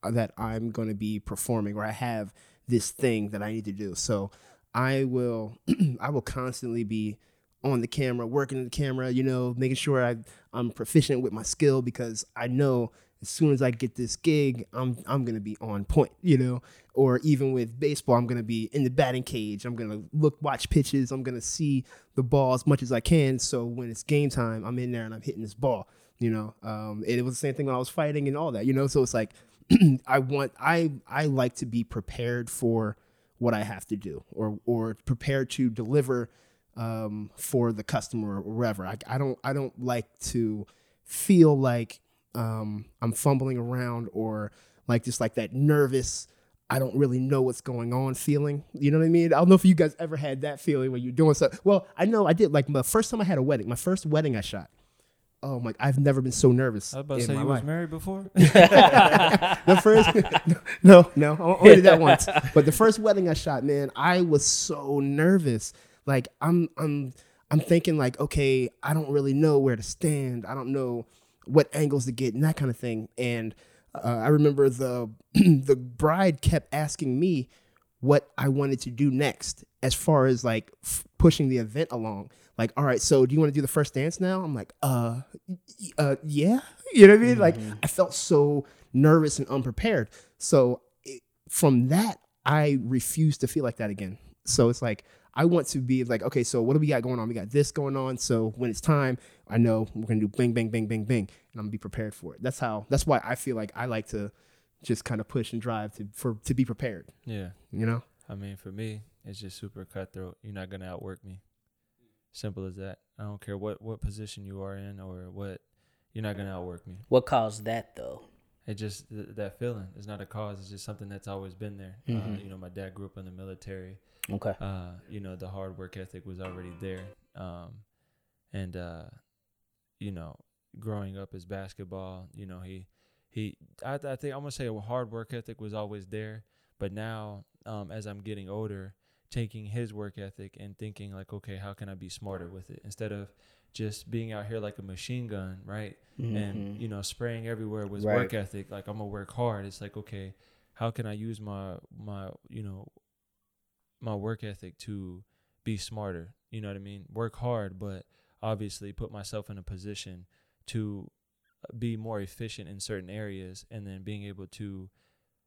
that I'm going to be performing or I have this thing that I need to do. So I will I will constantly be on the camera, working the camera, you know, making sure I I'm proficient with my skill because I know as soon as I get this gig, I'm I'm gonna be on point, you know. Or even with baseball, I'm gonna be in the batting cage. I'm gonna look, watch pitches. I'm gonna see the ball as much as I can. So when it's game time, I'm in there and I'm hitting this ball, you know. Um, and it was the same thing when I was fighting and all that, you know. So it's like I want I I like to be prepared for what I have to do or or prepared to deliver um, for the customer or wherever. I, I don't I don't like to feel like um, I'm fumbling around or like just like that nervous I don't really know what's going on feeling. You know what I mean? I don't know if you guys ever had that feeling when you're doing something. Well, I know I did. Like my first time I had a wedding, my first wedding I shot. Oh my! I've never been so nervous I was about to say you life. was married before. the first, no, no, I only did that once. But the first wedding I shot, man, I was so nervous. Like I'm, I'm, I'm thinking like, okay, I don't really know where to stand. I don't know what angles to get and that kind of thing. And uh, I remember the the bride kept asking me what I wanted to do next, as far as like f- pushing the event along. Like, all right, so do you want to do the first dance now? I'm like, uh, uh, yeah. You know what I mean? Like, I felt so nervous and unprepared. So it, from that, I refuse to feel like that again. So it's like I want to be like, okay, so what do we got going on? We got this going on. So when it's time, I know we're gonna do bang, bang, bang, bang, bang, and I'm gonna be prepared for it. That's how. That's why I feel like I like to just kind of push and drive to for to be prepared. yeah. You know? I mean, for me, it's just super cutthroat. You're not gonna outwork me. Simple as that. I don't care what what position you are in or what. You're not gonna outwork me. What caused that though? It just th- that feeling is not a cause. It's just something that's always been there. Uh, Mhm. you know, my dad grew up in the military. Okay. Uh, you know, the hard work ethic was already there. Um, and uh, you know, growing up as basketball, you know, he he. I, I think I'm gonna say a hard work ethic was always there. But now, um, as I'm getting older, taking his work ethic and thinking like, okay, how can I be smarter with it instead of just being out here like a machine gun, right? and Mhm. you know spraying everywhere with Right. work ethic like i'm gonna work hard it's like okay how can i use my my you know my work ethic to be smarter you know what i mean work hard but obviously put myself in a position to uh, be more efficient in certain areas and then being able to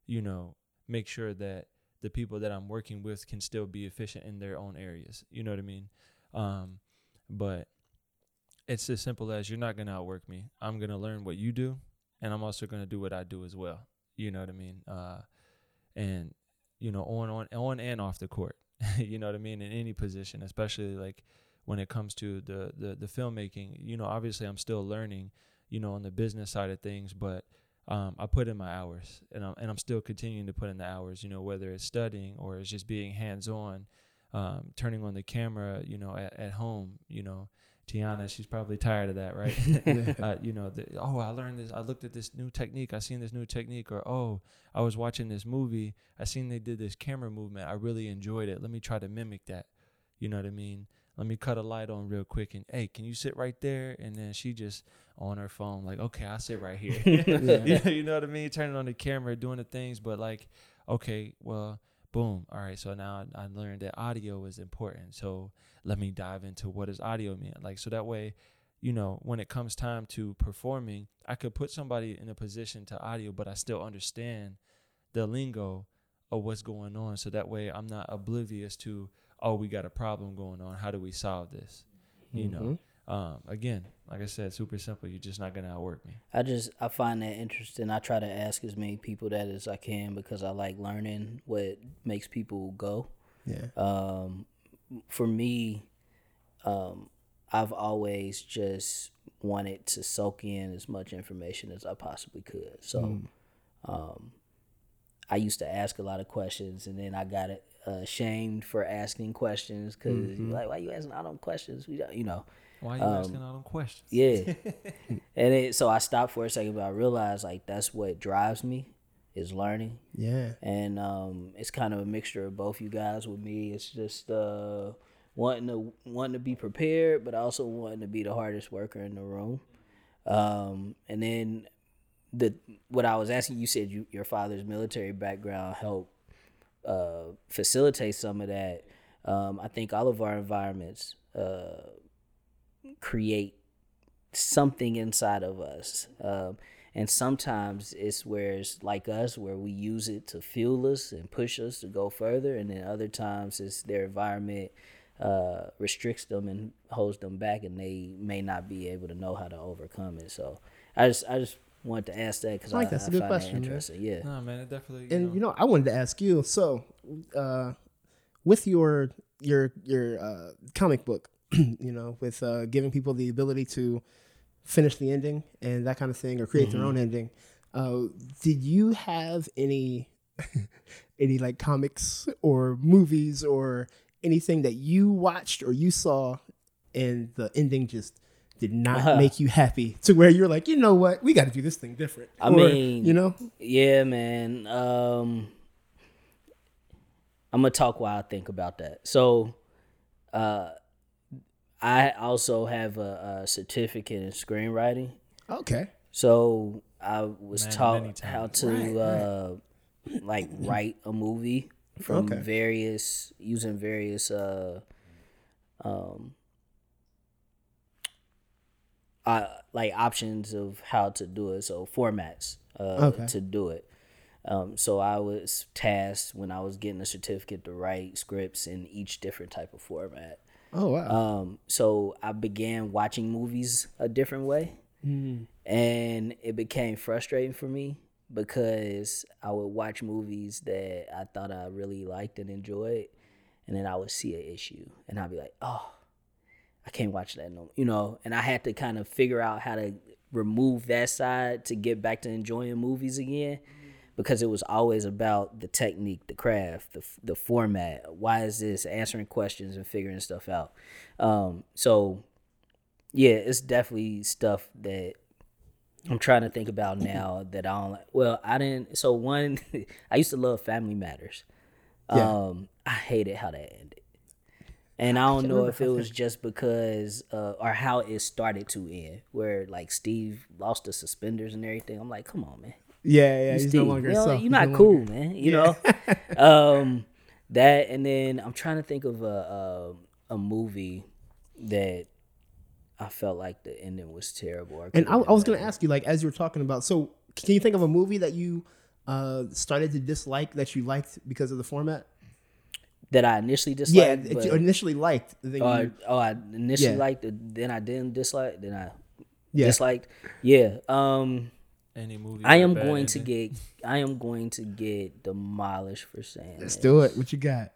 you know make sure that the people that i'm working with can still be efficient in their own areas you know what i mean um but it's as simple as you're not going to outwork me. I'm going to learn what you do, and I'm also going to do what I do as well. You know what I mean? Uh, and you know, on on on and off the court. you know what I mean? In any position, especially like when it comes to the the the filmmaking. You know, obviously I'm still learning. You know, on the business side of things, but um, I put in my hours, and I'm and I'm still continuing to put in the hours. You know, whether it's studying or it's just being hands on, um, turning on the camera. You know, at, at home. You know. Tiana, she's probably tired of that, right? uh, you know, the, oh, I learned this. I looked at this new technique. I seen this new technique, or oh, I was watching this movie. I seen they did this camera movement. I really enjoyed it. Let me try to mimic that. You know what I mean? Let me cut a light on real quick and hey, can you sit right there? And then she just on her phone, like, okay, I'll sit right here. you, know, you know what I mean? Turning on the camera, doing the things, but like, okay, well, boom. All right, so now I, learned that audio is important. So let me dive into what does audio mean. Like, so that way, you know, when it comes time to performing, I could put somebody in a position to audio, but I still understand the lingo of what's going on. So that way I'm not oblivious to, oh, we got a problem going on. How do we solve this? You know, mm-hmm. Um, again, like I said, super simple. You're just not going to outwork me. I just I find that interesting. I try to ask as many people that as I can because I like learning what makes people go. Yeah. Um, for me, um, I've always just wanted to soak in as much information as I possibly could. So, um, I used to ask a lot of questions, and then I got uh, shamed for asking questions because like, why you asking all them questions? We don't, you know. Why are you asking all them questions? Yeah. and it, so I stopped for a second, but I realized like that's what drives me is learning. Yeah. And um, it's kind of a mixture of both you guys with me. It's just uh, wanting to wanting to be prepared, but also wanting to be the hardest worker in the room. Um, and then the what I was asking, you said you, your father's military background helped uh, facilitate some of that. Um, I think all of our environments uh, create something inside of us. Um, and sometimes it's where it's like us, where we use it to fuel us and push us to go further. And then other times it's their environment uh, restricts them and holds them back, and they may not be able to know how to overcome it. So I just, I just wanted to ask that because I I, like that's I a good question, man. interesting. Yeah. No, man, it definitely. You and know, you know i wanted to ask you so uh with your your your uh comic book you know with uh giving people the ability to finish the ending and that kind of thing or create their own ending uh did you have any any like comics or movies or anything that you watched or you saw, and the ending just did not Uh-huh. make you happy to where you're like, you know what, we got to do this thing different. I Or, mean, you know, Yeah, man. Um, I'm gonna talk while I think about that. So, uh, I also have a, a certificate in screenwriting. okay, So I was Man taught many how to Right, right. uh, like write a movie from Okay. various using various uh, um, uh, like options of how to do it. So formats uh, Okay. to do it. Um, so I was tasked when I was getting a certificate to write scripts in each different type of format. Oh wow, Um, so I began watching movies a different way, and it became frustrating for me because I would watch movies that I thought I really liked and enjoyed, and then I would see an issue, and I'd be like, "Oh, I can't watch that no," you know. And I had to kind of figure out how to remove that side to get back to enjoying movies again because it was always about the technique, the craft, the the format. Why is this? Answering questions and figuring stuff out. Um, so yeah, it's definitely stuff that I'm trying to think about now that I don't. like. Well, I didn't. So one, I used to love Family Matters. Yeah. Um, I hated how that ended. And I don't can't know if it was just because, uh, or how it started to end, where like Steve lost the suspenders and everything. I'm like, come on, man. Yeah, yeah, he's no longer you know. You're not no cool, longer- man. You know, um, that, and then I'm trying to think of a a, a movie that I felt like the ending was terrible. or And I, I was going to ask you, like, as you were talking about, so can you think of a movie that you uh, started to dislike that you liked because of the format? that I initially disliked. that but, you initially liked. Then you, oh, I initially Yeah. liked it, then I didn't dislike, then I yeah. disliked. Yeah. Um, Any movie. I am bad going to get, I am going to get demolished for saying. Let's this. do it. What you got?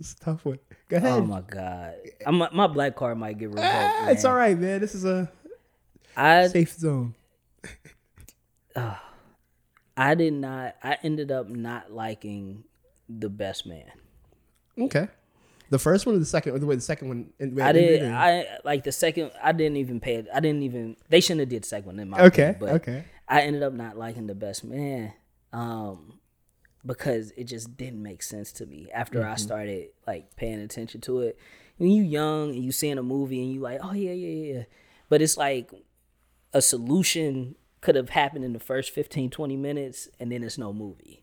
It's a tough one. Go ahead. Oh my god, I'm, my black card might get revoked. Ah, it's all right, man. This is a I safe zone. I did not. I ended up not liking the best man. Okay. The first one or the second? Or the way the second one? I did. I like the second. I didn't even pay. I didn't even. They shouldn't have did the second one in my Okay. opinion, but Okay. I ended up not liking the best man, um, because it just didn't make sense to me after Mm-hmm. I started like paying attention to it. When you young and you seeing a movie and you like, oh yeah, yeah, yeah, but it's like a solution could have happened in the first 15, 20 minutes, and then it's no movie.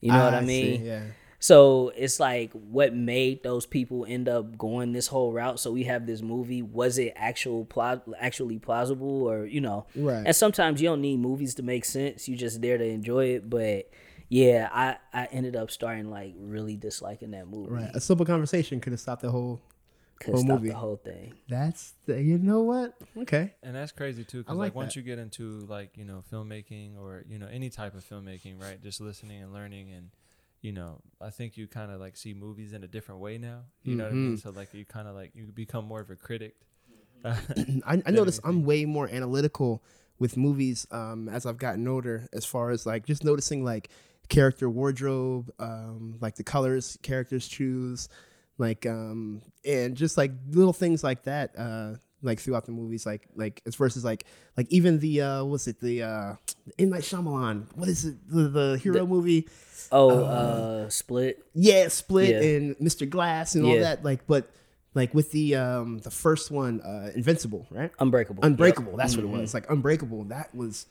You know what I see, mean? Yeah. So it's like what made those people end up going this whole route. So we have this movie. Was it actual pla- actually plausible, or you know? Right. And sometimes you don't need movies to make sense. You just there to enjoy it. But yeah, I I ended up starting like really disliking that movie. Right. A simple conversation could have stopped the whole. Could whole stop movie. the whole thing. That's the. You know what? Okay. And that's crazy too, because like like, once you get into like you know filmmaking or you know any type of filmmaking, right? Just listening and learning, and you know, I think you kind of like see movies in a different way now. You know what I mean? Mhm. So like you kind of like you become more of a critic. I, I notice I'm way more analytical with movies um, as I've gotten older, as far as like just noticing like character wardrobe, um, like the colors characters choose, like um, and just like little things like that, uh, like throughout the movies, like like as versus like like even the uh, what's it the uh, M. Night Shyamalan, what is it the, the hero movie? Oh, uh, Split. Yeah, Split Yeah. and Mr. Glass and all that, like but. Like with the um the first one, uh, Invincible, right? Unbreakable. Unbreakable. That's what it Mm-hmm. was. Like Unbreakable. That was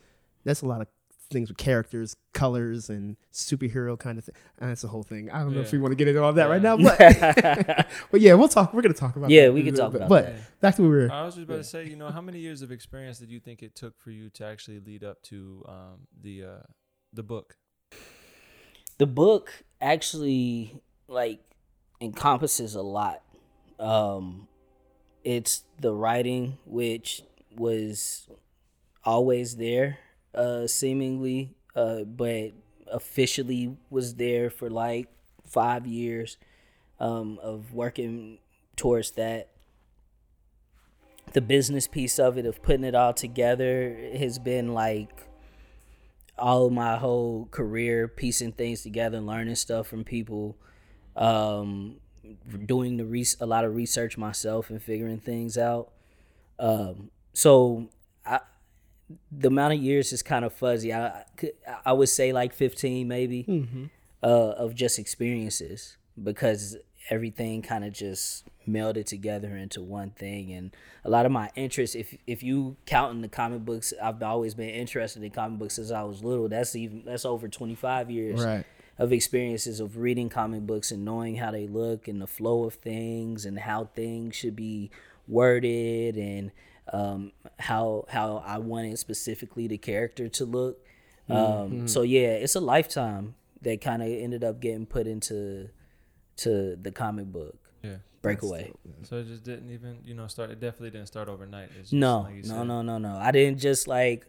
that's a lot of things with characters, colors, and superhero kind of thing. And that's the whole thing. I don't know if we want to get into all that right now, but but yeah, we'll talk. We're gonna talk about. Yeah, that we can talk little about bit. that. But back to where we were. I was just about to say, you know, how many years of experience did you think it took for you to actually lead up to um, the uh, the book? the book actually like encompasses a lot um it's the writing which was always there uh seemingly uh but officially was there for like 5 years um of working towards that the business piece of it of putting it all together has been like all my whole career piecing things together, learning stuff from people, um, doing the re- a lot of research myself and figuring things out. Um, so I, the amount of years is kind of fuzzy. I I would say like fifteen maybe Mm-hmm. uh, of just experiences because everything kind of just melded together into one thing and a lot of my interests if if you count in the comic books I've always been interested in comic books since I was little that's even that's over 25 years Right. of experiences of reading comic books and knowing how they look and the flow of things and how things should be worded and um, how how I wanted specifically the character to look. Um, So yeah, it's a lifetime that kind of ended up getting put into to the comic book Yeah. Breakaway. So it just didn't even, you know, start. It definitely didn't start overnight. It's just, No, like no, said. no, no, no. I didn't just like,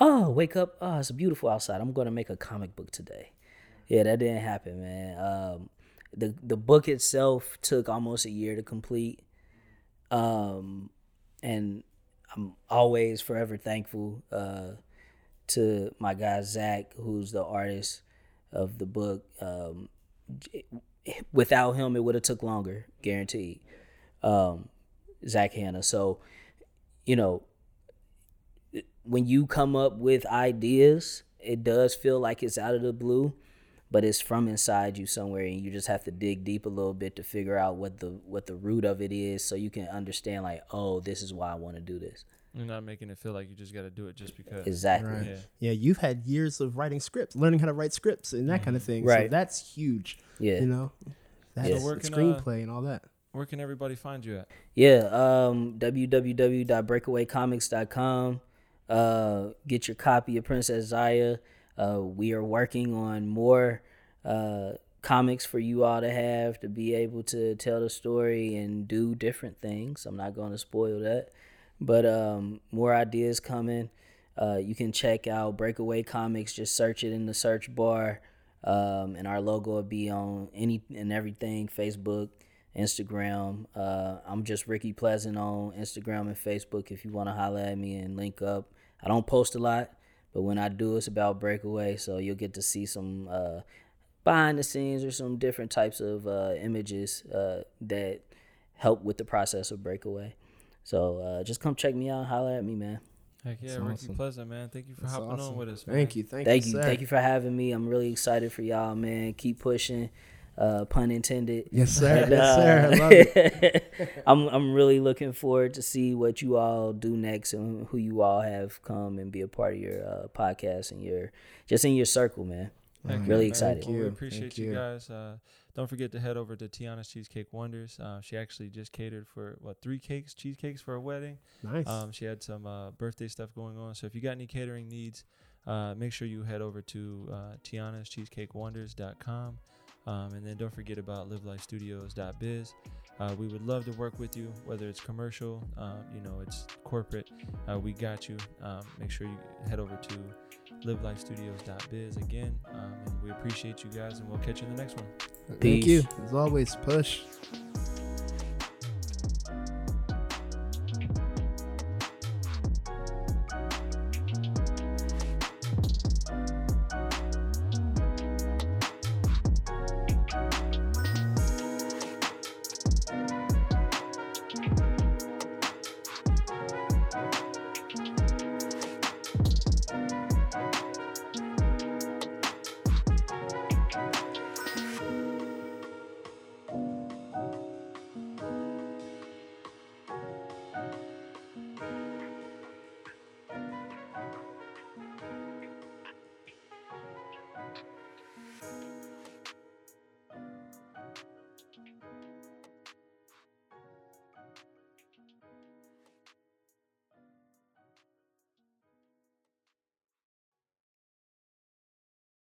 oh, wake up. Oh, it's beautiful outside. I'm gonna make a comic book today. Yeah, that didn't happen, man. Um, the the book itself took almost a year to complete. Um, and I'm always forever thankful uh, to my guy Zach, who's the artist of the book. Um, without him, it would have took longer, guaranteed. Um, Zach Hanna. So, you know, when you come up with ideas, it does feel like it's out of the blue, but it's from inside you somewhere, and you just have to dig deep a little bit to figure out what the what the root of it is, so you can understand like, oh, this is why I want to do this. You're not making it feel like you just got to do it just because. Exactly. Right. Yeah. Yeah, you've had years of writing scripts, learning how to write scripts and that kind of thing. So Right. that's huge. Yeah. You know, that's Yeah. So where can, uh, screenplay and all that. Where can everybody find you at? Yeah, um, www.breakawaycomics.com. Uh, get your copy of Princess Zaya. Uh, we are working on more uh, comics for you all to have to be able to tell the story and do different things. I'm not going to spoil that, but um, more ideas coming. Uh, you can check out Breakaway Comics. Just search it in the search bar, um, and our logo will be on any and everything: Facebook, Instagram. Uh, I'm just Ricky Pleasant on Instagram and Facebook. If you want to holler at me and link up, I don't post a lot, but when I do, it's about Breakaway, so you'll get to see some uh, behind the scenes or some different types of uh, images uh, that help with the process of Breakaway. So uh, just come check me out, holler at me, man. Heck yeah, That's Ricky awesome. Pleasant, man. Thank you for That's hopping awesome. on with us. Man. Thank you. Thank, Thank you. you, sir. thank you for having me. I'm really excited for y'all, man. Keep pushing, uh, pun intended. Yes, sir. And, yes, sir. I uh, love it. I'm I'm really looking forward to see what you all do next and who you all have come and be a part of your uh, podcast and your just in your circle, man. Heck Mm. Really man. excited. Well, we appreciate Thank you you. guys. Uh, don't forget to head over to Tiana's Cheesecake Wonders. Uh, she actually just catered for what three cakes, cheesecakes for a wedding. Nice. Um, she had some uh, birthday stuff going on. So if you got any catering needs, uh, make sure you head over to uh, Tiana's Cheesecakewonders.com. Um, and then don't forget about livelifestudios.biz. Uh, we would love to work with you, whether it's commercial, um, you know, it's corporate. Uh, we got you. Um, make sure you head over to livelifestudios.biz again. Um, and we appreciate you guys, and we'll catch you in the next one. Thank you. As always, push.